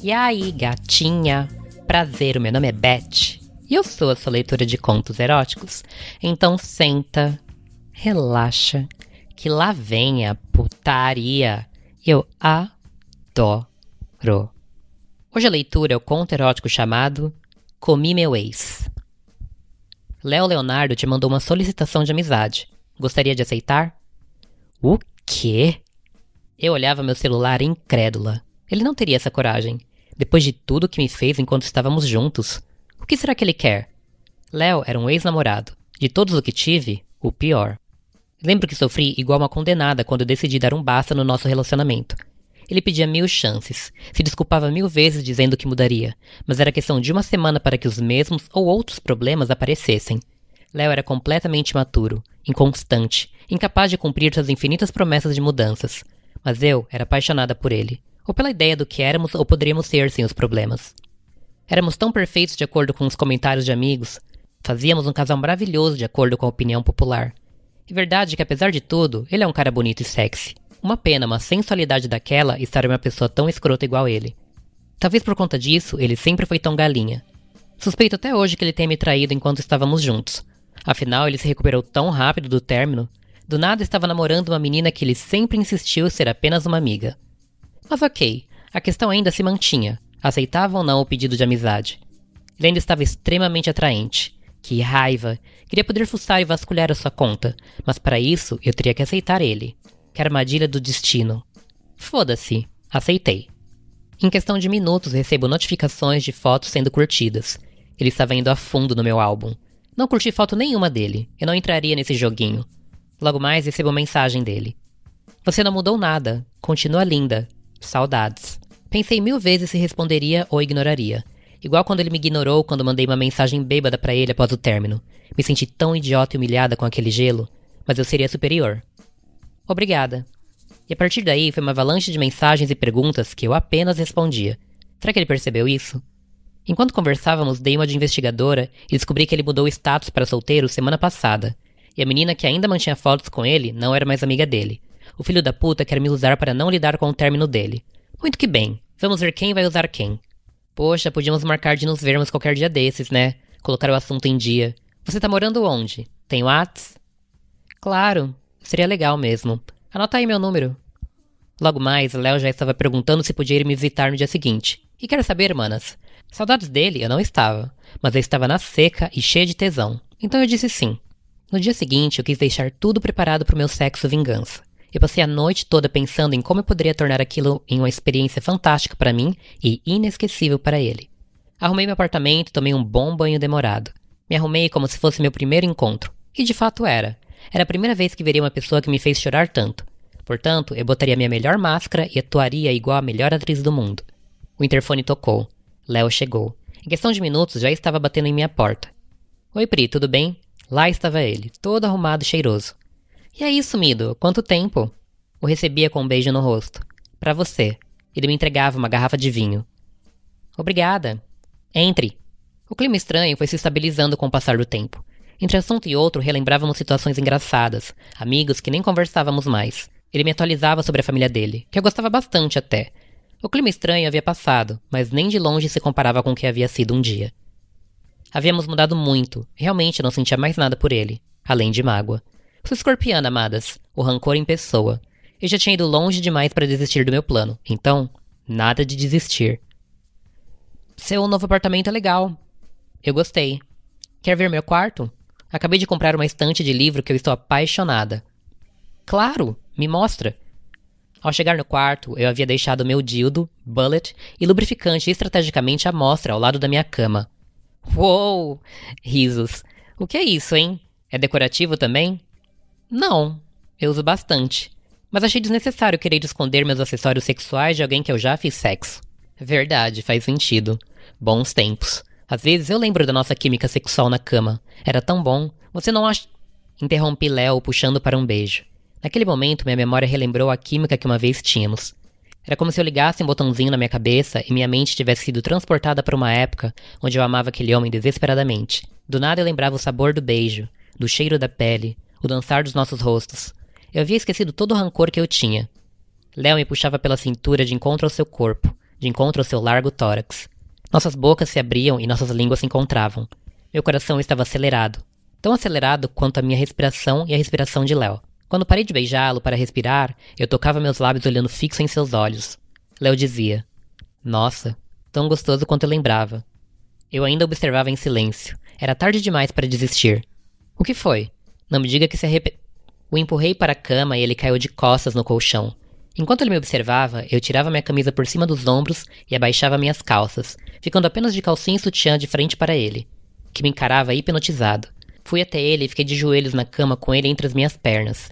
E aí, gatinha? Prazer, o meu nome é Beth e eu sou a sua leitora de contos eróticos. Então senta, relaxa, que lá vem a putaria. Eu adoro. Hoje a leitura é o conto erótico chamado Comi Meu Ex. Léo Leonardo te mandou uma solicitação de amizade. Gostaria de aceitar? O quê? Eu olhava meu celular incrédula. Ele não teria essa coragem. Depois de tudo que me fez enquanto estávamos juntos. O que será que ele quer? Léo era um ex-namorado. De todos o que tive, o pior. Lembro que sofri igual uma condenada quando decidi dar um basta no nosso relacionamento. Ele pedia mil chances, se desculpava mil vezes dizendo que mudaria, mas era questão de uma semana para que os mesmos ou outros problemas aparecessem. Léo era completamente imaturo, inconstante, incapaz de cumprir suas infinitas promessas de mudanças. Mas eu era apaixonada por ele, ou pela ideia do que éramos ou poderíamos ser sem os problemas. Éramos tão perfeitos de acordo com os comentários de amigos, fazíamos um casal maravilhoso de acordo com a opinião popular. É verdade que, apesar de tudo, ele é um cara bonito e sexy. Uma pena uma sensualidade daquela estar uma pessoa tão escrota igual ele. Talvez por conta disso, ele sempre foi tão galinha. Suspeito até hoje que ele tenha me traído enquanto estávamos juntos. Afinal, ele se recuperou tão rápido do término. Do nada estava namorando uma menina que ele sempre insistiu ser apenas uma amiga. Mas ok, a questão ainda se mantinha. Aceitava ou não o pedido de amizade? Ele ainda estava extremamente atraente. Que raiva! Queria poder fuçar e vasculhar a sua conta, mas para isso eu teria que aceitar ele. Que armadilha do destino. Foda-se. Aceitei. Em questão de minutos recebo notificações de fotos sendo curtidas. Ele estava indo a fundo no meu álbum. Não curti foto nenhuma dele. Eu não entraria nesse joguinho. Logo mais recebo mensagem dele. Você não mudou nada. Continua linda. Saudades. Pensei mil vezes se responderia ou ignoraria. Igual quando ele me ignorou quando mandei uma mensagem bêbada para ele após o término. Me senti tão idiota e humilhada com aquele gelo, mas eu seria superior. Obrigada. E a partir daí foi uma avalanche de mensagens e perguntas que eu apenas respondia. Será que ele percebeu isso? Enquanto conversávamos, dei uma de investigadora e descobri que ele mudou o status para solteiro semana passada. E a menina que ainda mantinha fotos com ele não era mais amiga dele. O filho da puta quer me usar para não lidar com o término dele. Muito que bem. Vamos ver quem vai usar quem. Poxa, podíamos marcar de nos vermos qualquer dia desses, né? Colocar o assunto em dia. Você tá morando onde? Tem Whats? Claro. Seria legal mesmo. Anota aí meu número. Logo mais, Léo já estava perguntando se podia ir me visitar no dia seguinte. E quero saber, manas. Saudades dele eu não estava, mas eu estava na seca e cheia de tesão. Então eu disse sim. No dia seguinte, eu quis deixar tudo preparado para o meu sexo vingança. Eu passei a noite toda pensando em como eu poderia tornar aquilo em uma experiência fantástica para mim e inesquecível para ele. Arrumei meu apartamento e tomei um bom banho demorado. Me arrumei como se fosse meu primeiro encontro. E de fato era. Era a primeira vez que veria uma pessoa que me fez chorar tanto. Portanto, eu botaria minha melhor máscara e atuaria igual a melhor atriz do mundo. O interfone tocou. Léo chegou. Em questão de minutos já estava batendo em minha porta. Oi, Pri, tudo bem? Lá estava ele, todo arrumado e cheiroso. E aí, sumido? Quanto tempo? O recebia com um beijo no rosto. Para você. Ele me entregava uma garrafa de vinho. Obrigada. Entre. O clima estranho foi se estabilizando com o passar do tempo. Entre assunto e outro, relembrávamos situações engraçadas, amigos que nem conversávamos mais. Ele me atualizava sobre a família dele, que eu gostava bastante até. O clima estranho havia passado, mas nem de longe se comparava com o que havia sido um dia. Havíamos mudado muito, realmente não sentia mais nada por ele, além de mágoa. Sou escorpiana, amadas, o rancor em pessoa. Eu já tinha ido longe demais para desistir do meu plano, então, nada de desistir. Seu novo apartamento é legal. Eu gostei. Quer ver meu quarto? Acabei de comprar uma estante de livro que eu estou apaixonada. Claro, me mostra. Ao chegar no quarto, eu havia deixado meu dildo, bullet e lubrificante estrategicamente à mostra ao lado da minha cama. Uou! Risos. O que é isso, hein? É decorativo também? Não, eu uso bastante. Mas achei desnecessário querer esconder meus acessórios sexuais de alguém que eu já fiz sexo. Verdade, faz sentido. Bons tempos. Às vezes eu lembro da nossa química sexual na cama. Era tão bom. Você não acha. Interrompi Léo, puxando para um beijo. Naquele momento, minha memória relembrou a química que uma vez tínhamos. Era como se eu ligasse um botãozinho na minha cabeça e minha mente tivesse sido transportada para uma época onde eu amava aquele homem desesperadamente. Do nada eu lembrava o sabor do beijo, do cheiro da pele, o dançar dos nossos rostos. Eu havia esquecido todo o rancor que eu tinha. Léo me puxava pela cintura de encontro ao seu corpo, de encontro ao seu largo tórax. Nossas bocas se abriam e nossas línguas se encontravam. Meu coração estava acelerado, tão acelerado quanto a minha respiração e a respiração de Léo. Quando parei de beijá-lo para respirar, eu tocava meus lábios olhando fixo em seus olhos. Léo dizia: Nossa, tão gostoso quanto eu lembrava. Eu ainda observava em silêncio. Era tarde demais para desistir. O que foi? Não me diga que se arrependeu. O empurrei para a cama e ele caiu de costas no colchão. Enquanto ele me observava, eu tirava minha camisa por cima dos ombros e abaixava minhas calças, ficando apenas de calcinha e sutiã de frente para ele, que me encarava hipnotizado. Fui até ele e fiquei de joelhos na cama com ele entre as minhas pernas.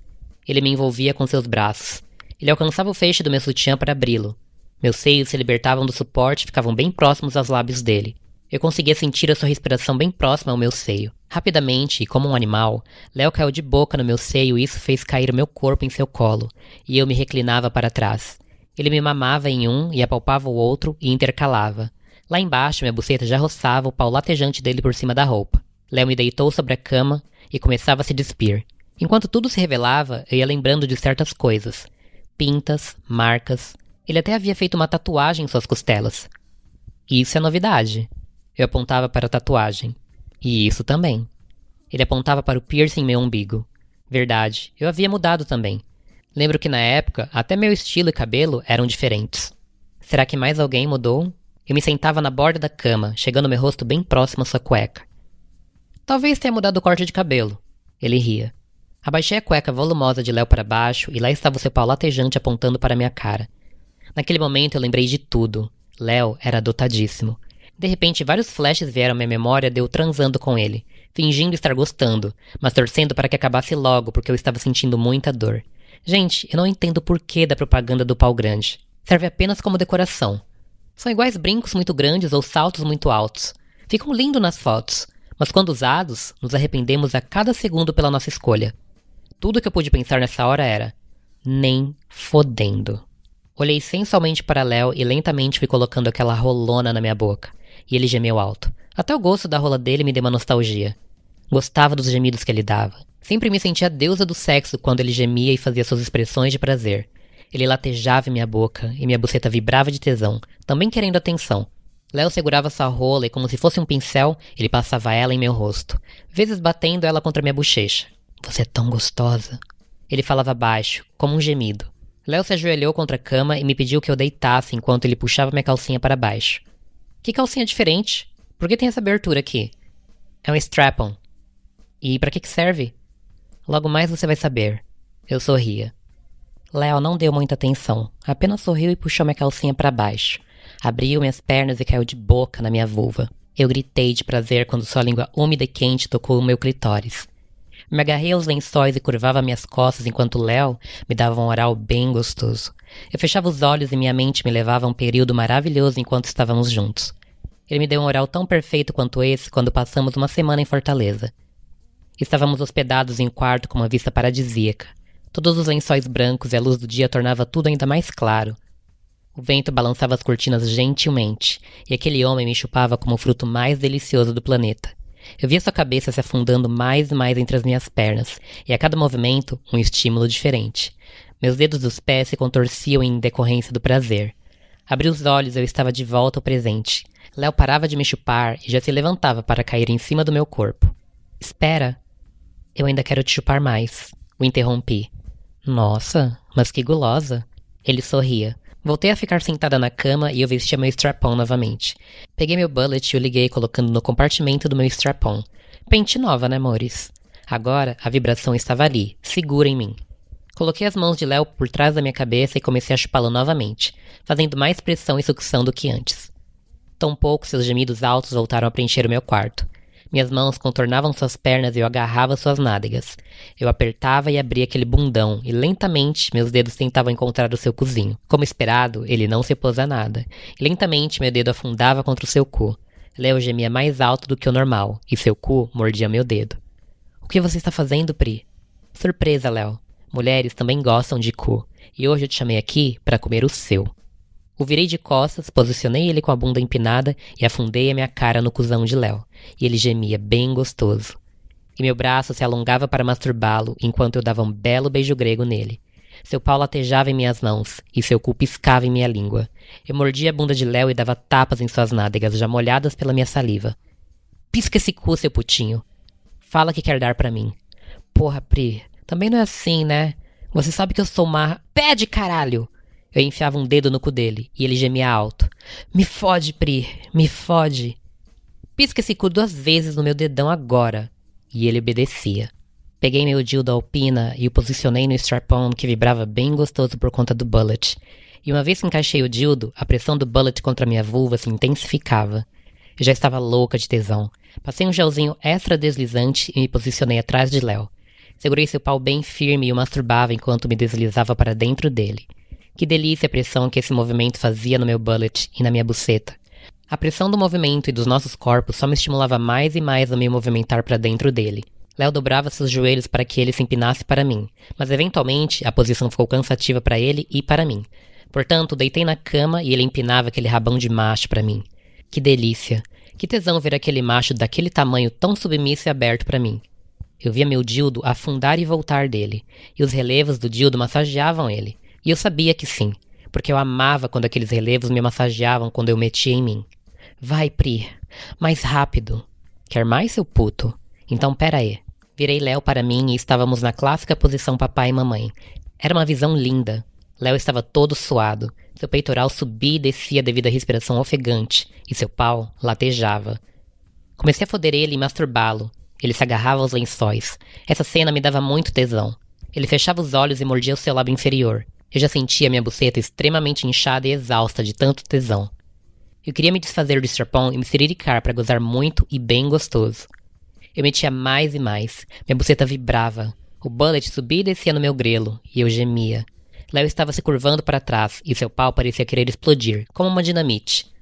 Ele me envolvia com seus braços. Ele alcançava o feixe do meu sutiã para abri-lo. Meus seios se libertavam do suporte e ficavam bem próximos aos lábios dele. Eu conseguia sentir a sua respiração bem próxima ao meu seio. Rapidamente, como um animal, Léo caiu de boca no meu seio e isso fez cair o meu corpo em seu colo, e eu me reclinava para trás. Ele me mamava em um e apalpava o outro e intercalava. Lá embaixo, minha buceta já roçava o pau latejante dele por cima da roupa. Léo me deitou sobre a cama e começava a se despir. Enquanto tudo se revelava, eu ia lembrando de certas coisas. Pintas, marcas. Ele até havia feito uma tatuagem em suas costelas. Isso é novidade. Eu apontava para a tatuagem. E isso também. Ele apontava para o piercing em meu umbigo. Verdade, eu havia mudado também. Lembro que na época, até meu estilo e cabelo eram diferentes. Será que mais alguém mudou? Eu me sentava na borda da cama, chegando meu rosto bem próximo à sua cueca. Talvez tenha mudado o corte de cabelo. Ele ria. Abaixei a cueca volumosa de Léo para baixo e lá estava o seu pau latejante apontando para minha cara. Naquele momento eu lembrei de tudo. Léo era dotadíssimo. De repente, vários flashes vieram à minha memória de eu transando com ele, fingindo estar gostando, mas torcendo para que acabasse logo porque eu estava sentindo muita dor. Gente, eu não entendo o porquê da propaganda do pau grande. Serve apenas como decoração. São iguais brincos muito grandes ou saltos muito altos. Ficam lindos nas fotos, mas quando usados, nos arrependemos a cada segundo pela nossa escolha. Tudo que eu pude pensar nessa hora era: nem fodendo. Olhei sensualmente para Léo e lentamente fui colocando aquela rolona na minha boca e ele gemeu alto. Até o gosto da rola dele me deu uma nostalgia. Gostava dos gemidos que ele dava. Sempre me sentia deusa do sexo quando ele gemia e fazia suas expressões de prazer. Ele latejava em minha boca e minha buceta vibrava de tesão, também querendo atenção. Léo segurava sua rola e, como se fosse um pincel, ele passava ela em meu rosto, vezes batendo ela contra minha bochecha. Você é tão gostosa. Ele falava baixo, como um gemido. Léo se ajoelhou contra a cama e me pediu que eu deitasse enquanto ele puxava minha calcinha para baixo. Que calcinha diferente? Por que tem essa abertura aqui? É um strap-on. E para que, que serve? Logo mais você vai saber. Eu sorria. Léo não deu muita atenção, apenas sorriu e puxou minha calcinha para baixo. Abriu minhas pernas e caiu de boca na minha vulva. Eu gritei de prazer quando sua língua úmida e quente tocou o meu clitóris. Me agarrei aos lençóis e curvava minhas costas enquanto Léo me dava um oral bem gostoso. Eu fechava os olhos e minha mente me levava a um período maravilhoso enquanto estávamos juntos. Ele me deu um oral tão perfeito quanto esse quando passamos uma semana em Fortaleza. Estávamos hospedados em um quarto com uma vista paradisíaca. Todos os lençóis brancos e a luz do dia tornava tudo ainda mais claro. O vento balançava as cortinas gentilmente, e aquele homem me chupava como o fruto mais delicioso do planeta. Eu via sua cabeça se afundando mais e mais entre as minhas pernas, e a cada movimento, um estímulo diferente. Meus dedos dos pés se contorciam em decorrência do prazer. Abri os olhos e eu estava de volta ao presente. Léo parava de me chupar e já se levantava para cair em cima do meu corpo. Espera. Eu ainda quero te chupar mais. O interrompi. Nossa, mas que gulosa. Ele sorria. Voltei a ficar sentada na cama e eu vestia meu strap-on novamente. Peguei meu bullet e o liguei colocando no compartimento do meu strap-on. Pente nova, né, amores? Agora a vibração estava ali, segura em mim. Coloquei as mãos de Léo por trás da minha cabeça e comecei a chupá-lo novamente, fazendo mais pressão e sucção do que antes. Tampouco seus gemidos altos voltaram a preencher o meu quarto. Minhas mãos contornavam suas pernas e eu agarrava suas nádegas. Eu apertava e abria aquele bundão, e lentamente meus dedos tentavam encontrar o seu cozinho. Como esperado, ele não se pôs a nada. E lentamente meu dedo afundava contra o seu cu. Léo gemia mais alto do que o normal, e seu cu mordia meu dedo. O que você está fazendo, Pri? Surpresa, Léo. Mulheres também gostam de cu, e hoje eu te chamei aqui para comer o seu. O virei de costas, posicionei ele com a bunda empinada e afundei a minha cara no cuzão de Léo. E ele gemia bem gostoso. E meu braço se alongava para masturbá-lo enquanto eu dava um belo beijo grego nele. Seu pau latejava em minhas mãos e seu cu piscava em minha língua. Eu mordia a bunda de Léo e dava tapas em suas nádegas, já molhadas pela minha saliva. Pisca esse cu, seu putinho. Fala que quer dar para mim. Porra, Pri, também não é assim, né? Você sabe que eu sou uma. Pede, caralho! Eu enfiava um dedo no cu dele e ele gemia alto. Me fode, Pri, me fode. Pisca esse cu duas vezes no meu dedão agora. E ele obedecia. Peguei meu dildo alpina e o posicionei no strap-on que vibrava bem gostoso por conta do bullet. E uma vez que encaixei o dildo, a pressão do bullet contra minha vulva se intensificava. Eu já estava louca de tesão. Passei um gelzinho extra deslizante e me posicionei atrás de Léo. Segurei seu pau bem firme e o masturbava enquanto me deslizava para dentro dele. Que delícia a pressão que esse movimento fazia no meu bullet e na minha buceta. A pressão do movimento e dos nossos corpos só me estimulava mais e mais a me movimentar para dentro dele. Léo dobrava seus joelhos para que ele se empinasse para mim, mas eventualmente a posição ficou cansativa para ele e para mim. Portanto, deitei na cama e ele empinava aquele rabão de macho para mim. Que delícia! Que tesão ver aquele macho daquele tamanho tão submisso e aberto para mim. Eu via meu dildo afundar e voltar dele, e os relevos do dildo massageavam ele. E eu sabia que sim, porque eu amava quando aqueles relevos me massageavam quando eu metia em mim. Vai, Pri, mais rápido. Quer mais, seu puto? Então pera aí. Virei Léo para mim e estávamos na clássica posição papai e mamãe. Era uma visão linda. Léo estava todo suado. Seu peitoral subia e descia devido à respiração ofegante, e seu pau latejava. Comecei a foder ele e masturbá-lo. Ele se agarrava aos lençóis. Essa cena me dava muito tesão. Ele fechava os olhos e mordia o seu lábio inferior. Eu já sentia minha buceta extremamente inchada e exausta de tanto tesão. Eu queria me desfazer do strapon e me siriricar para gozar muito e bem gostoso. Eu metia mais e mais. Minha buceta vibrava. O bullet subia e descia no meu grelo, e eu gemia. Léo estava se curvando para trás, e seu pau parecia querer explodir, como uma dinamite.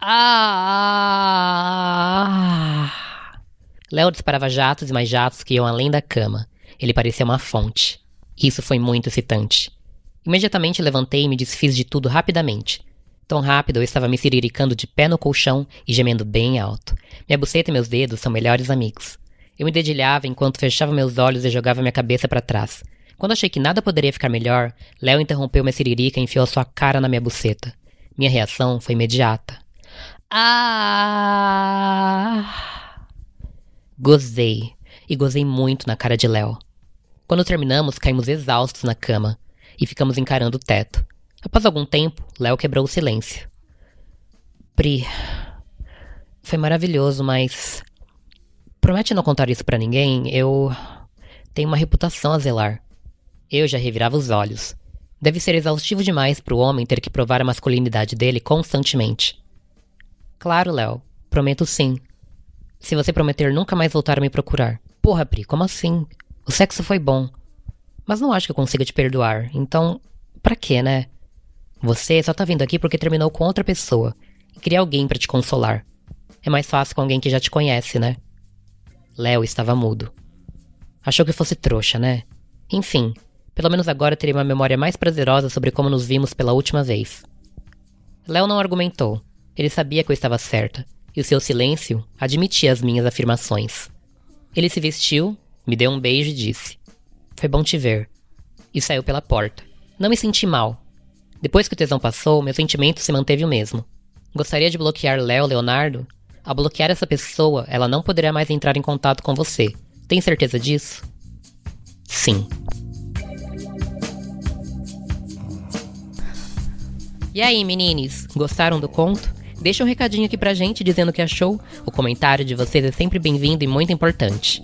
Ah! Léo disparava jatos e mais jatos que iam além da cama. Ele parecia uma fonte. Isso foi muito excitante. Imediatamente levantei e me desfiz de tudo rapidamente. Tão rápido eu estava me ciriricando de pé no colchão e gemendo bem alto. Minha buceta e meus dedos são melhores amigos. Eu me dedilhava enquanto fechava meus olhos e jogava minha cabeça para trás. Quando achei que nada poderia ficar melhor, Léo interrompeu minha siririca e enfiou sua cara na minha buceta. Minha reação foi imediata. Ah! Gozei. E gozei muito na cara de Léo. Quando terminamos, caímos exaustos na cama e ficamos encarando o teto. Após algum tempo, Léo quebrou o silêncio. Pri, foi maravilhoso, mas. Promete não contar isso para ninguém? Eu. tenho uma reputação a zelar. Eu já revirava os olhos. Deve ser exaustivo demais para o homem ter que provar a masculinidade dele constantemente. Claro, Léo. Prometo sim. Se você prometer nunca mais voltar a me procurar. Porra, Pri, como assim? O sexo foi bom. Mas não acho que eu consiga te perdoar. Então, pra quê, né? Você só tá vindo aqui porque terminou com outra pessoa e queria alguém para te consolar. É mais fácil com alguém que já te conhece, né? Léo estava mudo. Achou que fosse trouxa, né? Enfim, pelo menos agora teria uma memória mais prazerosa sobre como nos vimos pela última vez. Léo não argumentou. Ele sabia que eu estava certa, e o seu silêncio admitia as minhas afirmações. Ele se vestiu, me deu um beijo e disse: Foi bom te ver. E saiu pela porta. Não me senti mal. Depois que o tesão passou, meu sentimento se manteve o mesmo. Gostaria de bloquear Léo Leonardo? Ao bloquear essa pessoa, ela não poderá mais entrar em contato com você. Tem certeza disso? Sim. E aí, menines, gostaram do conto? Deixa um recadinho aqui pra gente dizendo o que achou. O comentário de vocês é sempre bem-vindo e muito importante.